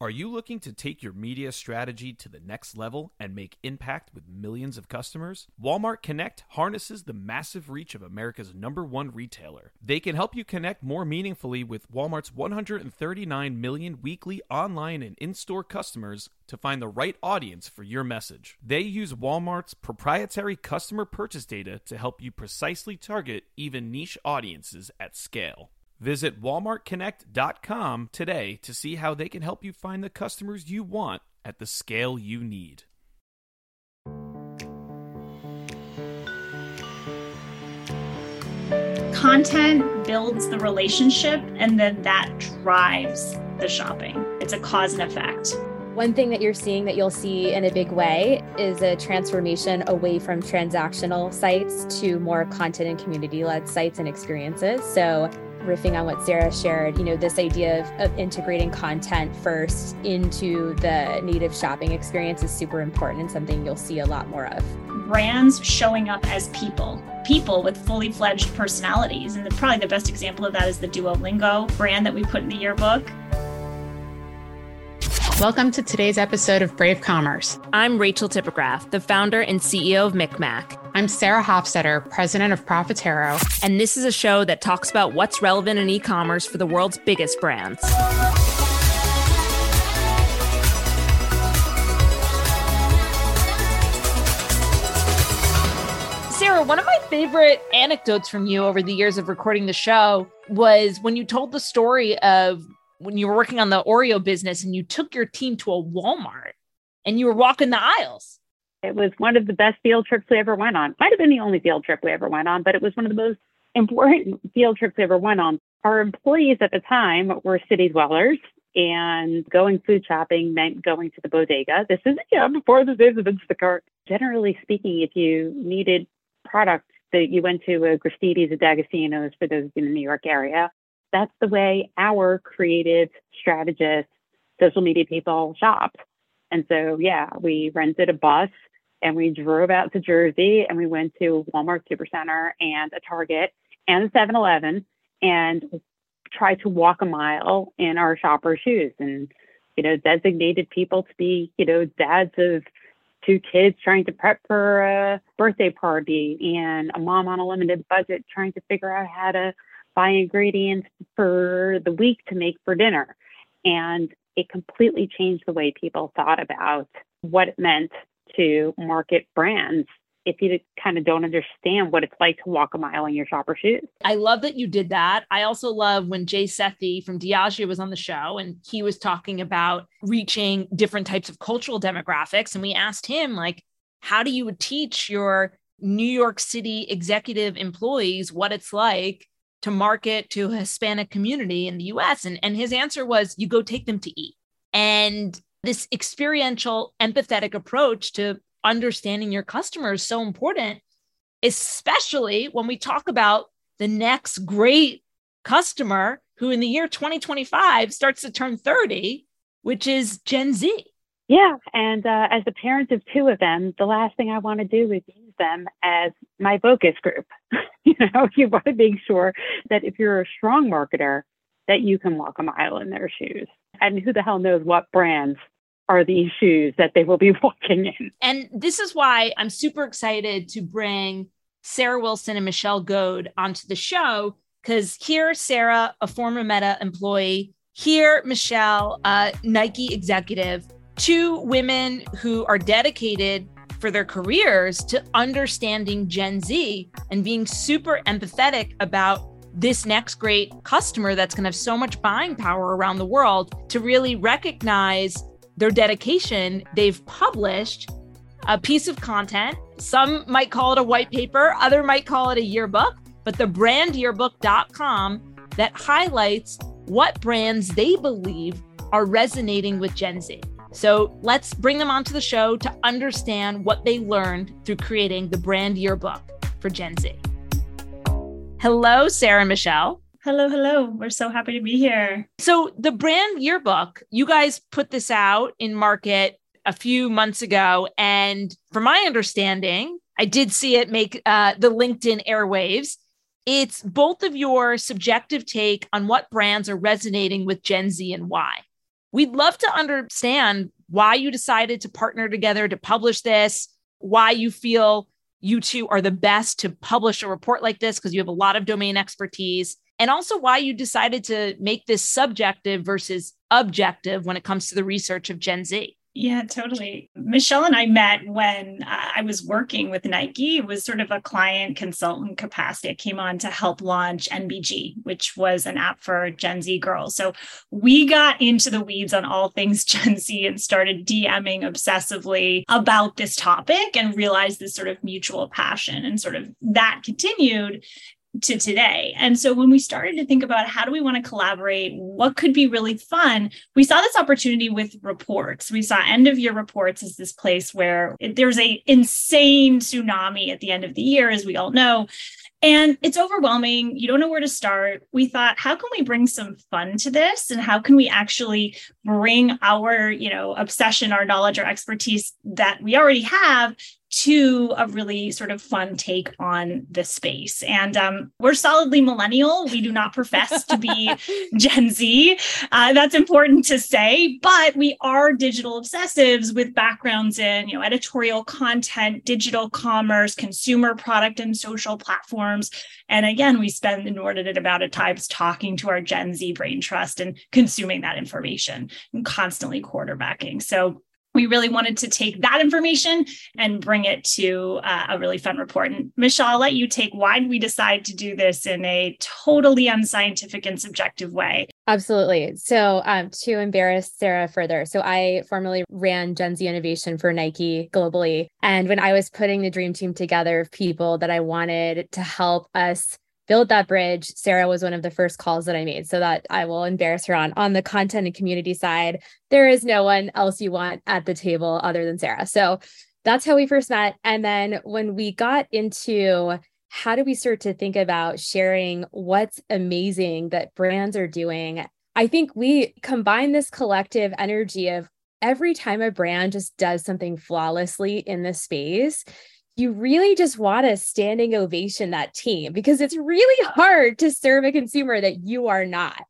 Are you looking to take your media strategy to the next level and make impact with millions of customers? Walmart Connect harnesses the massive reach of America's number one retailer. They can help you connect more meaningfully with Walmart's 139 million weekly online and in store customers to find the right audience for your message. They use Walmart's proprietary customer purchase data to help you precisely target even niche audiences at scale. Visit walmartconnect.com today to see how they can help you find the customers you want at the scale you need. Content builds the relationship and then that drives the shopping. It's a cause and effect. One thing that you're seeing that you'll see in a big way is a transformation away from transactional sites to more content and community led sites and experiences. So, riffing on what Sarah shared, you know, this idea of, of integrating content first into the native shopping experience is super important and something you'll see a lot more of. Brands showing up as people, people with fully fledged personalities. And the, probably the best example of that is the Duolingo brand that we put in the yearbook. Welcome to today's episode of Brave Commerce. I'm Rachel Tipograph, the founder and CEO of MikMak. I'm Sarah Hofstetter, president of Profitero. And this is a show that talks about what's relevant in e commerce for the world's biggest brands. Sarah, one of my favorite anecdotes from you over the years of recording the show was when you told the story of when you were working on the Oreo business and you took your team to a Walmart and you were walking the aisles. It was one of the best field trips we ever went on. Might have been the only field trip we ever went on, but it was one of the most important field trips we ever went on. Our employees at the time were city dwellers, and going food shopping meant going to the bodega. This is yeah before the days of Instacart. Generally speaking, if you needed product that you went to a Gristedes, a D'Agostino's for those in the New York area, that's the way our creative strategists, social media people shop. And so, yeah, we rented a bus and we drove out to Jersey and we went to Walmart Supercenter and a Target and a 7 Eleven and tried to walk a mile in our shopper shoes and, you know, designated people to be, you know, dads of two kids trying to prep for a birthday party and a mom on a limited budget trying to figure out how to buy ingredients for the week to make for dinner. And it completely changed the way people thought about what it meant to market brands if you kind of don't understand what it's like to walk a mile in your shopper shoes. I love that you did that. I also love when Jay Sethi from Diageo was on the show and he was talking about reaching different types of cultural demographics. And we asked him, like, how do you teach your New York City executive employees what it's like to market to a Hispanic community in the US? And, and his answer was you go take them to eat. And this experiential, empathetic approach to understanding your customer is so important, especially when we talk about the next great customer who in the year 2025 starts to turn 30, which is Gen Z. Yeah. And uh, as the parent of two of them, the last thing I want to do is them as my focus group. you know, you want to make sure that if you're a strong marketer, that you can walk a mile in their shoes. And who the hell knows what brands are these shoes that they will be walking in. And this is why I'm super excited to bring Sara Wilson and Michelle Goad onto the show. Because here, Sarah, a former Meta employee, here, Michelle, a Nike executive, two women who are dedicated for their careers to understanding Gen Z and being super empathetic about this next great customer that's going to have so much buying power around the world to really recognize their dedication. They've published a piece of content. Some might call it a white paper, other might call it a yearbook, but the brandyearbook.com that highlights what brands they believe are resonating with Gen Z. So let's bring them onto the show to understand what they learned through creating the brand yearbook for Gen Z. Hello, Sarah and Michelle. Hello, hello. We're so happy to be here. So, the brand yearbook, you guys put this out in market a few months ago. And from my understanding, I did see it make uh, the LinkedIn airwaves. It's both of your subjective take on what brands are resonating with Gen Z and why. We'd love to understand why you decided to partner together to publish this, why you feel you two are the best to publish a report like this because you have a lot of domain expertise, and also why you decided to make this subjective versus objective when it comes to the research of Gen Z. Yeah, totally. Michelle and I met when uh, I was working with Nike. It was sort of a client consultant capacity. I came on to help launch NBG, which was an app for Gen Z girls. So we got into the weeds on all things Gen Z and started DMing obsessively about this topic and realized this sort of mutual passion. And sort of that continued to today. And so when we started to think about how do we want to collaborate, what could be really fun, we saw this opportunity with reports. We saw end of year reports as this place where there's a insane tsunami at the end of the year as we all know. And it's overwhelming. You don't know where to start. We thought, how can we bring some fun to this? And how can we actually bring our, you know, obsession, our knowledge, our expertise that we already have to a really sort of fun take on the space. And um, we're solidly millennial. We do not profess to be Gen Z. Uh, that's important to say, but we are digital obsessives with backgrounds in, you know, editorial content, digital commerce, consumer product and social platforms. And again, we spend inordinate amount of times talking to our Gen Z brain trust and consuming that information and constantly quarterbacking. So we really wanted to take that information and bring it to uh, a really fun report. And Michelle, I'll let you take why we decide to do this in a totally unscientific and subjective way? Absolutely. So, um, to embarrass Sarah further, so I formerly ran Gen Z innovation for Nike globally. And when I was putting the dream team together of people that I wanted to help us build that bridge sarah was one of the first calls that i made so that i will embarrass her on on the content and community side. There is no one else you want at the table other than sarah. So that's how we first met. And then when we got into how do we start to think about sharing what's amazing that brands are doing i think we combine this collective energy of every time a brand just does something flawlessly in the space you really just want a standing ovation that team because it's really hard to serve a consumer that you are not.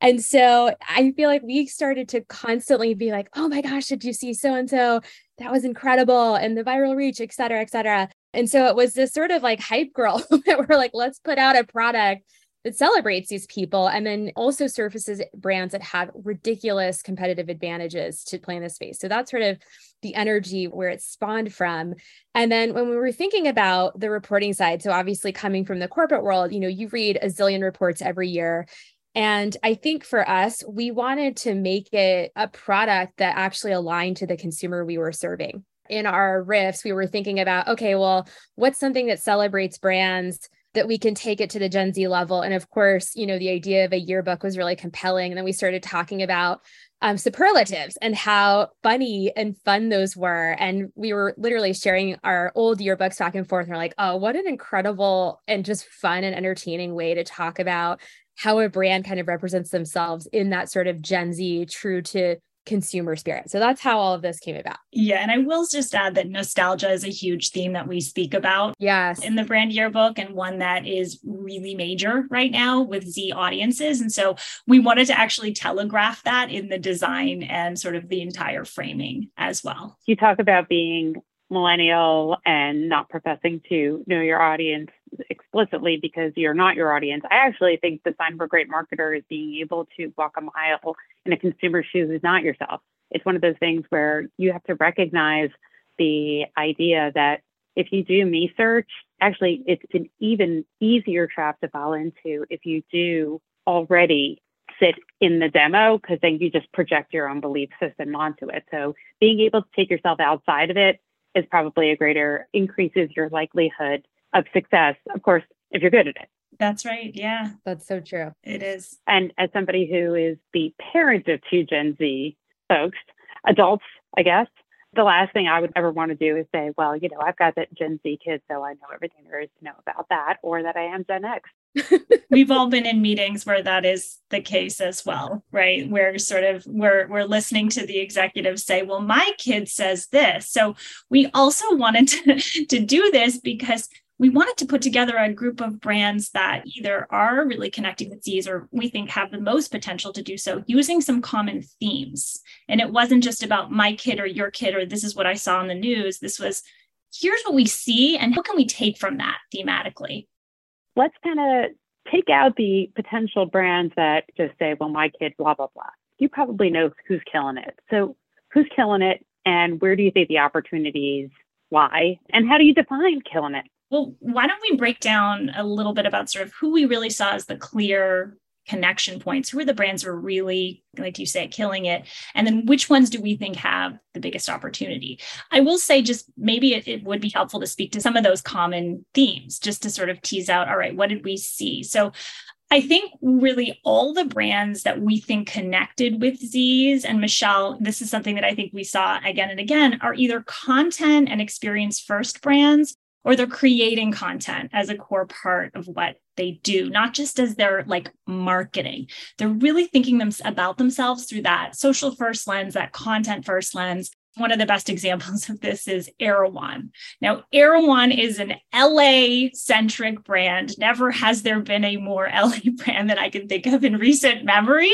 And so I feel like we started to constantly be like, oh my gosh, did you see so and so? That was incredible. And the viral reach, et cetera, et cetera. And so it was this sort of like hype girl that we're like, let's put out a product that celebrates these people and then also surfaces brands that have ridiculous competitive advantages to play in this space. So that's sort of the energy where it spawned from. And then when we were thinking about the reporting side, so obviously coming from the corporate world, you know, you read a zillion reports every year. And I think for us, we wanted to make it a product that actually aligned to the consumer we were serving. In our riffs, we were thinking about, okay, well, what's something that celebrates brands? That we can take it to the Gen Z level. And of course, you know, the idea of a yearbook was really compelling. And then we started talking about um, superlatives and how funny and fun those were. And we were literally sharing our old yearbooks back and forth. And we're like, oh, what an incredible and just fun and entertaining way to talk about how a brand kind of represents themselves in that sort of Gen Z, true to consumer spirit. So that's how all of this came about. Yeah. And I will just add that nostalgia is a huge theme that we speak about yes. in the brand yearbook and one that is really major right now with Z audiences. And so we wanted to actually telegraph that in the design and sort of the entire framing as well. You talk about being millennial and not professing to know your audience explicitly because you're not your audience. I actually think the sign for a great marketer is being able to walk a mile in a consumer's shoes who's not yourself. It's one of those things where you have to recognize the idea that if you do me search, actually it's an even easier trap to fall into if you do already sit in the demo because then you just project your own belief system onto it. So being able to take yourself outside of it is probably a greater increases your likelihood of success. Of course, if you're good at it. That's right. Yeah. That's so true. It is. And as somebody who is the parent of two Gen Z folks, adults, I guess, the last thing I would ever want to do is say, well, you know, I've got that Gen Z kid, so I know everything there is to know about that, or that I am Gen X. We've all been in meetings where that is the case as well, right? Where sort of we're we're listening to the executives say, well, my kid says this. So we also wanted to, to do this because we wanted to put together a group of brands that either are really connecting with Z's or we think have the most potential to do so using some common themes. And it wasn't just about my kid or your kid or this is what I saw in the news. This was here's what we see and what can we take from that thematically. Let's kind of take out the potential brands that just say, well, my kid, blah, blah, blah. You probably know who's killing it. So who's killing it and where do you think the opportunities lie? And how do you define killing it? Well, why don't we break down a little bit about sort of who we really saw as the clear connection points? Who are the brands who are really, like you say, killing it? And then which ones do we think have the biggest opportunity? I will say, just maybe it, it would be helpful to speak to some of those common themes, just to sort of tease out, all right, what did we see? So I think really all the brands that we think connected with Z's and Michelle, this is something that I think we saw again and again, are either content and experience first brands or they're creating content as a core part of what they do, not just as their like marketing. They're really thinking them about themselves through that social first lens, that content first lens, one of the best examples of this is Erewhon. Now, Erewhon is an LA centric brand. Never has there been a more LA brand that I can think of in recent memory.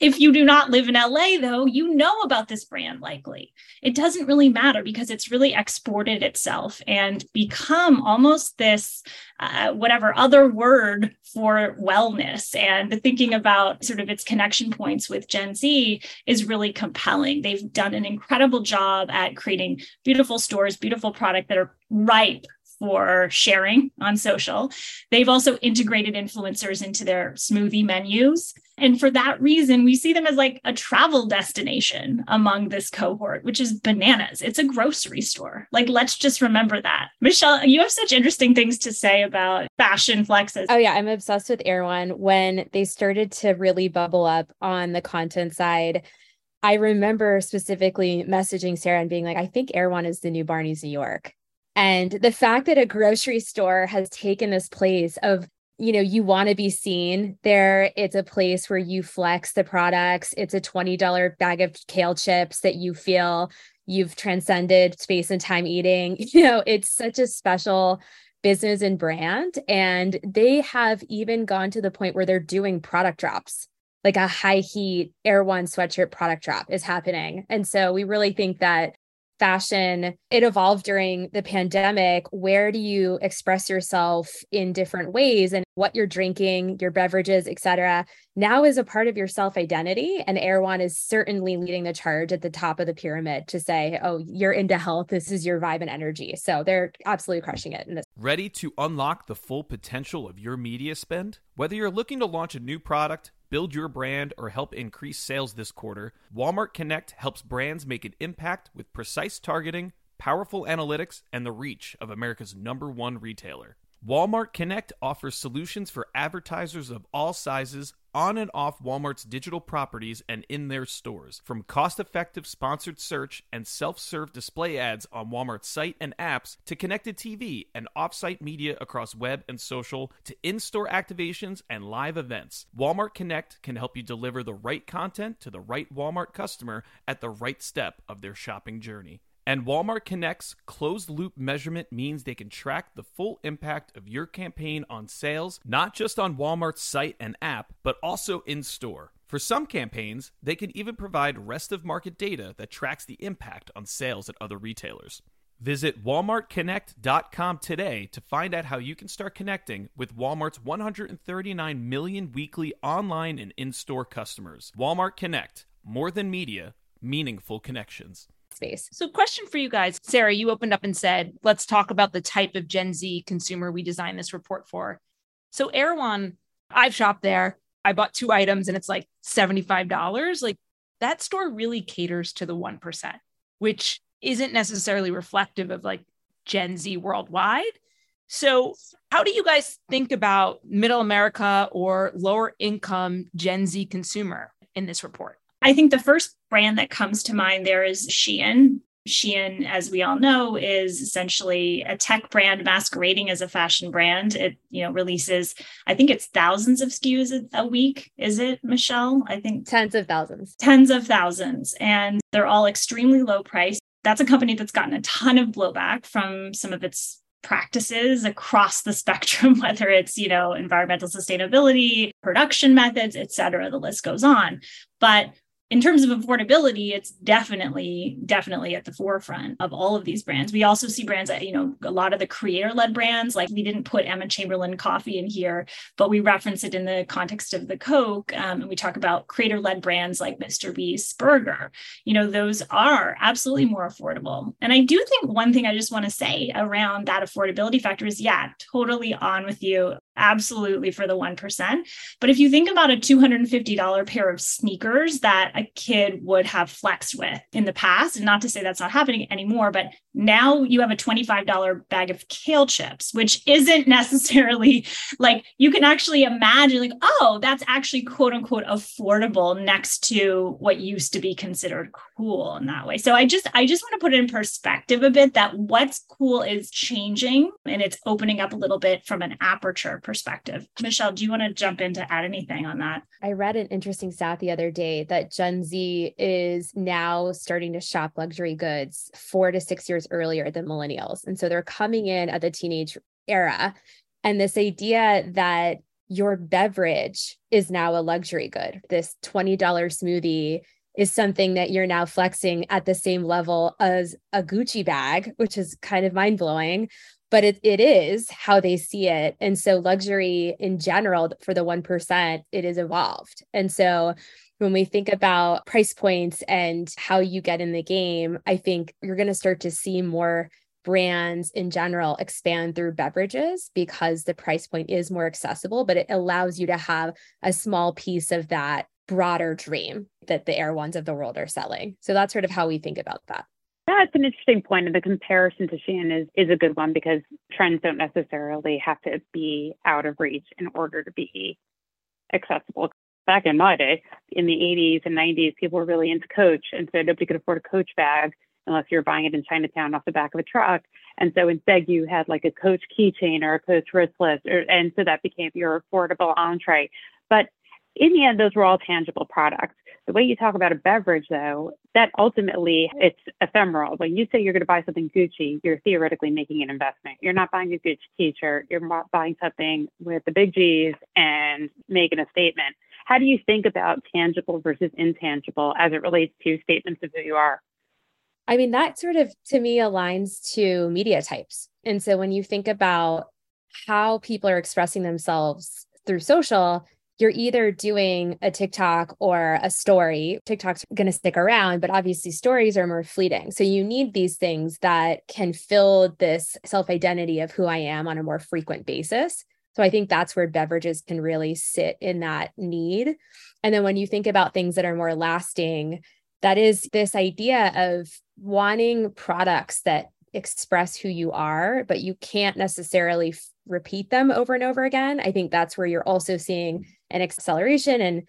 If you do not live in LA, though, you know about this brand likely. It doesn't really matter because it's really exported itself and become almost this uh, whatever other word for wellness and thinking about sort of its connection points with Gen Z is really compelling. They've done an incredible job at creating beautiful stores, beautiful product that are ripe for sharing on social. They've also integrated influencers into their smoothie menus. And for that reason, we see them as like a travel destination among this cohort, which is bananas. It's a grocery store. Like, let's just remember that. Michelle, you have such interesting things to say about fashion flexes. Oh, yeah. I'm obsessed with Erewhon. When they started to really bubble up on the content side, I remember specifically messaging Sarah and being like, I think Erewhon is the new Barney's New York. And the fact that a grocery store has taken this place of, you know, you want to be seen there. It's a place where you flex the products. It's a $20 bag of kale chips that you feel you've transcended space and time eating. You know, it's such a special business and brand. And they have even gone to the point where they're doing product drops like a high heat Erewhon sweatshirt product drop is happening. And so we really think that fashion it evolved during the pandemic. Where do you express yourself in different ways and what you're drinking your beverages etc now is a part of your self identity and erewhon is certainly leading the charge at the top of the pyramid to say oh you're into health. This is your vibe and energy. So they're absolutely crushing it in this ready to unlock the full potential of your media spend? Whether you're looking to launch a new product build your brand, or help increase sales this quarter, Walmart Connect helps brands make an impact with precise targeting, powerful analytics, and the reach of America's number one retailer. Walmart Connect offers solutions for advertisers of all sizes on and off Walmart's digital properties and in their stores. From cost effective sponsored search and self serve display ads on Walmart's site and apps to connected TV and off site media across web and social to in store activations and live events, Walmart Connect can help you deliver the right content to the right Walmart customer at the right step of their shopping journey. And Walmart Connect's closed loop measurement means they can track the full impact of your campaign on sales, not just on Walmart's site and app, but also in store. For some campaigns, they can even provide rest of market data that tracks the impact on sales at other retailers. Visit walmartconnect.com today to find out how you can start connecting with Walmart's 139 million weekly online and in store customers. Walmart Connect, more than media, meaningful connections space. So, question for you guys. Sarah, you opened up and said, let's talk about the type of Gen Z consumer we designed this report for. So, Erewhon, I've shopped there. I bought two items and it's like $75. Like that store really caters to the 1%, which isn't necessarily reflective of like Gen Z worldwide. So, how do you guys think about middle America or lower income Gen Z consumer in this report? I think the first brand that comes to mind there is Shein. Shein, as we all know, is essentially a tech brand masquerading as a fashion brand. It, you know, releases, I think it's thousands of SKUs a week. Is it, Michelle? I think tens of thousands. Tens of thousands. And they're all extremely low price. That's a company that's gotten a ton of blowback from some of its practices across the spectrum whether it's you know environmental sustainability production methods et cetera the list goes on but in terms of affordability, it's definitely, definitely at the forefront of all of these brands. We also see brands that, you know, a lot of the creator led brands, like we didn't put Emma Chamberlain coffee in here, but we reference it in the context of the Coke. Um, and we talk about creator led brands like Mr. Beast's Burger. You know, those are absolutely more affordable. And I do think one thing I just want to say around that affordability factor is yeah, totally on with you absolutely for the 1%. But if you think about a $250 pair of sneakers that a kid would have flexed with in the past, and not to say that's not happening anymore, but now you have a $25 bag of kale chips, which isn't necessarily like you can actually imagine, like, oh, that's actually quote unquote affordable next to what used to be considered cool in that way. So I just, I just want to put it in perspective a bit that what's cool is changing and it's opening up a little bit from an aperture perspective. Michelle, do you want to jump in to add anything on that? I read an interesting stat the other day that Gen Z is now starting to shop luxury goods four to six years earlier than millennials. And so they're coming in at the teenage era. And this idea that your beverage is now a luxury good, this $20 smoothie is something that you're now flexing at the same level as a Gucci bag, which is kind of mind blowing but it, it is how they see it. And so luxury in general for the 1%, it is evolved. And so when we think about price points and how you get in the game, I think you're going to start to see more brands in general expand through beverages because the price point is more accessible, but it allows you to have a small piece of that broader dream that the Erewhons of the world are selling. So that's sort of how we think about that. That's an interesting point, and the comparison to Shein is is a good one because trends don't necessarily have to be out of reach in order to be accessible. Back in my day, in the 80s and 90s, people were really into Coach, and so nobody could afford a Coach bag unless you were buying it in Chinatown off the back of a truck. And so instead, you had like a Coach keychain or a Coach wristlet, or, and so that became your affordable entree. But in the end, those were all tangible products. The way you talk about a beverage, though, that ultimately it's ephemeral. When you say you're going to buy something Gucci, you're theoretically making an investment. You're not buying a Gucci t-shirt. You're buying something with the big G's and making a statement. How do you think about tangible versus intangible as it relates to statements of who you are? I mean, that sort of to me aligns to media types. And so when you think about how people are expressing themselves through social, you're either doing a TikTok or a story. TikTok's going to stick around, but obviously stories are more fleeting. So you need these things that can fill this self identity of who I am on a more frequent basis. So I think that's where beverages can really sit in that need. And then when you think about things that are more lasting, that is this idea of wanting products that express who you are, but you can't necessarily repeat them over and over again. I think that's where you're also seeing an acceleration in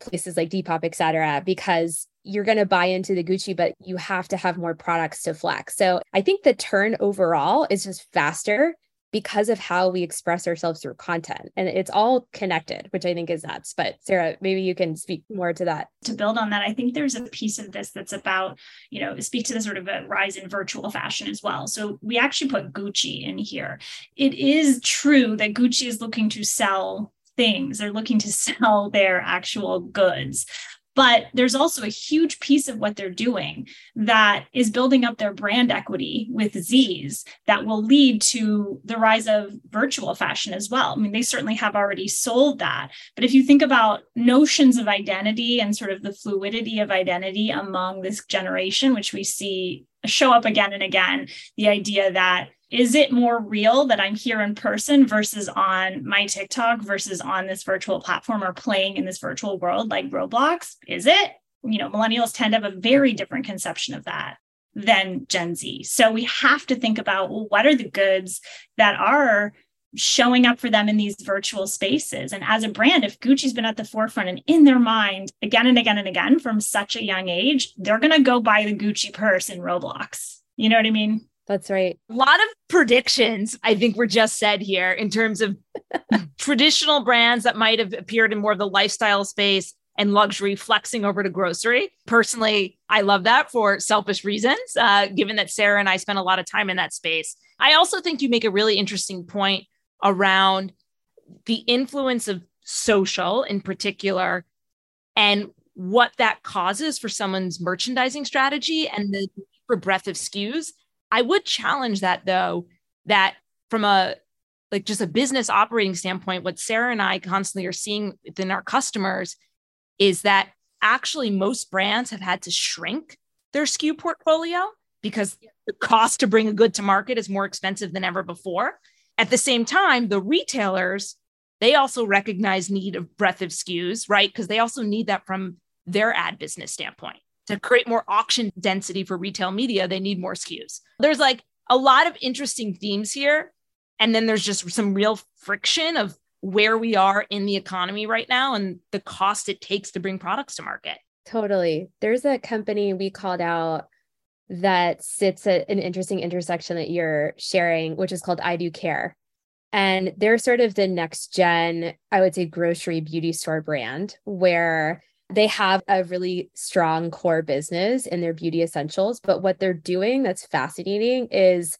places like Depop, et cetera, because you're going to buy into the Gucci, but you have to have more products to flex. So I think the turn overall is just faster because of how we express ourselves through content. And it's all connected, which I think is nuts. But Sarah, maybe you can speak more to that. To build on that, I think there's a piece of this that's about, you know, speak to the sort of a rise in virtual fashion as well. So we actually put Gucci in here. It is true that Gucci is looking to sell things. They're looking to sell their actual goods. But there's also a huge piece of what they're doing that is building up their brand equity with Z's that will lead to the rise of virtual fashion as well. I mean, they certainly have already sold that. But if you think about notions of identity and sort of the fluidity of identity among this generation, which we see show up again and again, the idea that is it more real that I'm here in person versus on my TikTok versus on this virtual platform or playing in this virtual world like Roblox? Is it? You know, millennials tend to have a very different conception of that than Gen Z. So we have to think about well, what are the goods that are showing up for them in these virtual spaces. And as a brand, if Gucci's been at the forefront and in their mind again and again and again from such a young age, they're going to go buy the Gucci purse in Roblox. You know what I mean? That's right. A lot of predictions, I think, were just said here in terms of traditional brands that might have appeared in more of the lifestyle space and luxury flexing over to grocery. Personally, I love that for selfish reasons, uh, given that Sarah and I spent a lot of time in that space. I also think you make a really interesting point around the influence of social in particular and what that causes for someone's merchandising strategy and the for breadth of SKUs. I would challenge that though, that from a like just a business operating standpoint, what Sarah and I constantly are seeing within our customers is that actually most brands have had to shrink their SKU portfolio because the cost to bring a good to market is more expensive than ever before. At the same time, the retailers, they also recognize need of breadth of SKUs, right? Because they also need that from their ad business standpoint. To create more auction density for retail media, they need more SKUs. There's like a lot of interesting themes here. And then there's just some real friction of where we are in the economy right now and the cost it takes to bring products to market. Totally. There's a company we called out that sits at an interesting intersection that you're sharing, which is called I Dew Care. And they're sort of the next gen, I would say, grocery beauty store brand where they have a really strong core business in their beauty essentials. But what they're doing that's fascinating is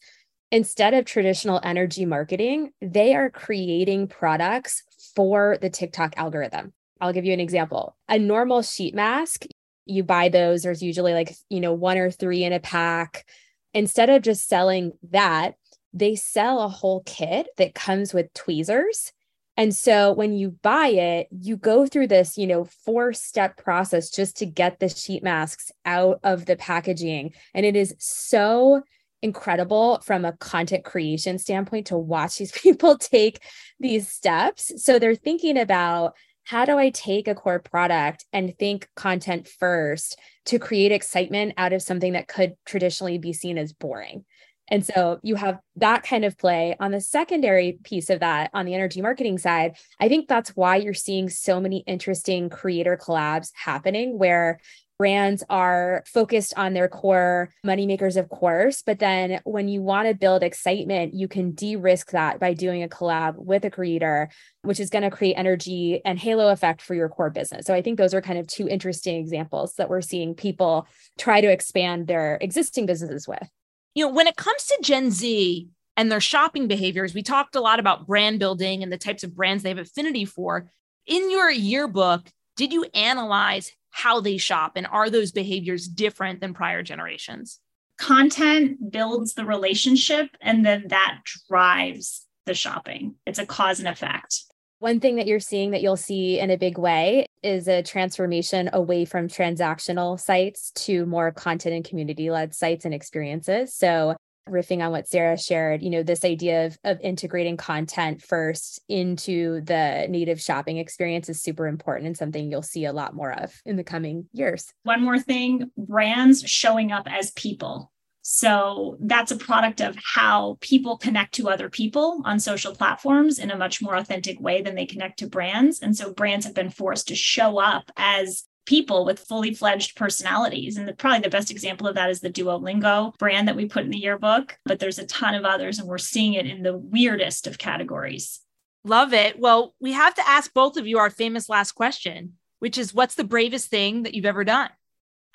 instead of traditional energy marketing, they are creating products for the TikTok algorithm. I'll give you an example. A normal sheet mask, you buy those, there's usually like, you know, one or three in a pack. Instead of just selling that, they sell a whole kit that comes with tweezers. And so when you buy it, you go through this, you know, four step process just to get the sheet masks out of the packaging. And it is so incredible from a content creation standpoint to watch these people take these steps. So they're thinking about how do I take a core product and think content first to create excitement out of something that could traditionally be seen as boring? And so you have that kind of play. On the secondary piece of that, on the energy marketing side, I think that's why you're seeing so many interesting creator collabs happening where brands are focused on their core money makers, of course. But then when you want to build excitement, you can de risk that by doing a collab with a creator, which is going to create energy and halo effect for your core business. So I think those are kind of two interesting examples that we're seeing people try to expand their existing businesses with. You know, when it comes to Gen Z, and their shopping behaviors. We talked a lot about brand building and the types of brands they have affinity for. In your yearbook, did you analyze how they shop and are those behaviors different than prior generations content builds the relationship and then that drives the shopping it's a cause and effect one thing that you're seeing that you'll see in a big way is a transformation away from transactional sites to more content and community led sites and experiences. So, riffing on what Sarah shared, you know, this idea of, of integrating content first into the native shopping experience is super important and something you'll see a lot more of in the coming years. One more thing brands showing up as people. So that's a product of how people connect to other people on social platforms in a much more authentic way than they connect to brands. And so brands have been forced to show up as people with fully fledged personalities. And the, probably the best example of that is the Duolingo brand that we put in the yearbook, but there's a ton of others, and we're seeing it in the weirdest of categories. Love it. Well, we have to ask both of you our famous last question, which is what's the bravest thing that you've ever done?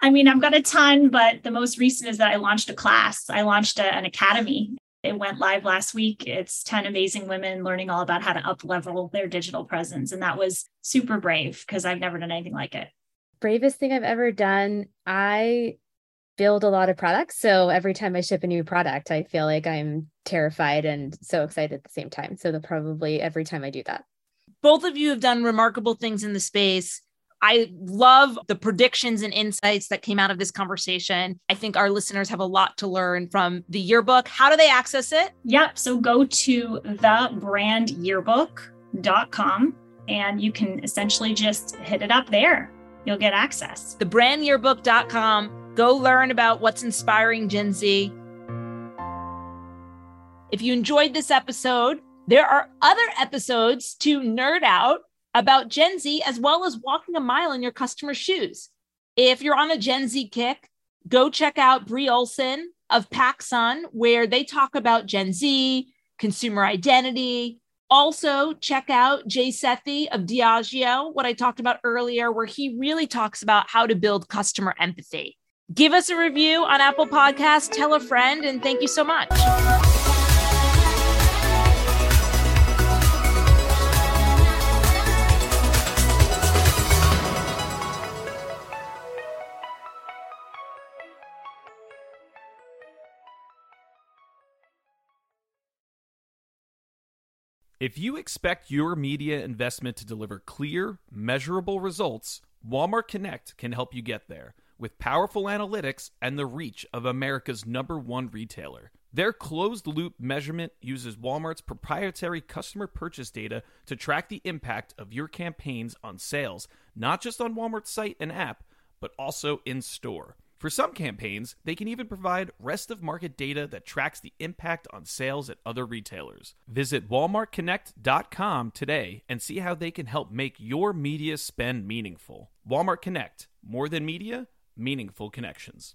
I mean, I've got a ton, but the most recent is that I launched a class. I launched a, an academy. It went live last week. It's 10 amazing women learning all about how to up level their digital presence. And that was super brave because I've never done anything like it bravest thing I've ever done. I build a lot of products. So every time I ship a new product, I feel like I'm terrified and so excited at the same time. So the probably every time I do that. Both of you have done remarkable things in the space. I love the predictions and insights that came out of this conversation. I think our listeners have a lot to learn from the yearbook. How do they access it? Yep. So go to thebrandyearbook.com and you can essentially just hit it up there you'll get access. Thebrandyearbook.com. Go learn about what's inspiring Gen Z. If you enjoyed this episode, there are other episodes to nerd out about Gen Z as well as walking a mile in your customer's shoes. If you're on a Gen Z kick, go check out Brie Olson of PacSun, where they talk about Gen Z, consumer identity, Also, check out Jay Sethi of Diageo, what I talked about earlier, where he really talks about how to build customer empathy. Give us a review on Apple Podcasts, tell a friend, and thank you so much. If you expect your media investment to deliver clear, measurable results, Walmart Connect can help you get there with powerful analytics and the reach of America's number one retailer. Their closed loop measurement uses Walmart's proprietary customer purchase data to track the impact of your campaigns on sales, not just on Walmart's site and app, but also in store. For some campaigns, they can even provide rest of market data that tracks the impact on sales at other retailers. Visit walmartconnect.com today and see how they can help make your media spend meaningful. Walmart Connect, more than media, meaningful connections.